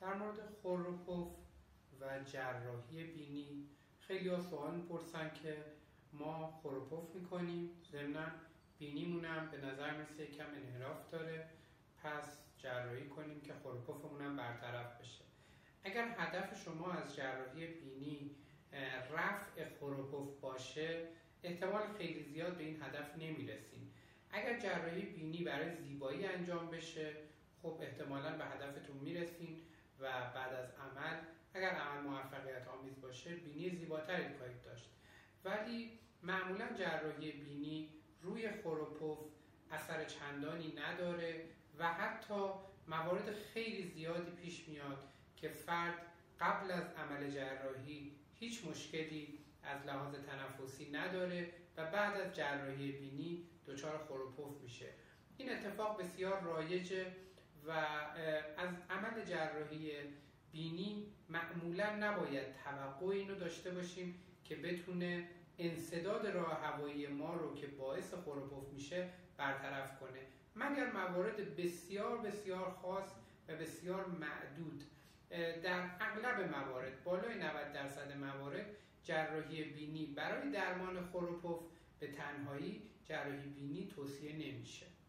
در مورد خوروپوف و جراحی بینی خیلی ها سوال می‌پرسن که ما خوروپوف می‌کنیم. ضمنا بینیمونم به نظر مثل کم انحراف داره. پس جراحی کنیم که خوروپوفمون برطرف بشه. اگر هدف شما از جراحی بینی رفع خوروپوف باشه احتمال خیلی زیاد به این هدف نمی‌رسیم. اگر جراحی بینی برای زیبایی انجام بشه خب احتمالا به هدفتون می‌رسین و بعد از عمل اگر عمل موفقیت آمیز باشه بینی زیباتری خواهید داشت. ولی معمولا جراحی بینی روی خوروپوف اثر چندانی نداره و حتی موارد خیلی زیادی پیش میاد که فرد قبل از عمل جراحی هیچ مشکلی از لحاظ تنفسی نداره و بعد از جراحی بینی دچار خروپوف میشه. این اتفاق بسیار رایجه و از عمل جراحی بینی معمولا نباید توقع اینو داشته باشیم که بتونه انصداد راه هوایی ما رو که باعث خروپوف میشه برطرف کنه. مگر موارد بسیار بسیار خاص و بسیار معدود در اغلب موارد بالای 90 درصد موارد جراحی بینی برای درمان خروپوف به تنهایی جراحی بینی توصیه نمیشه.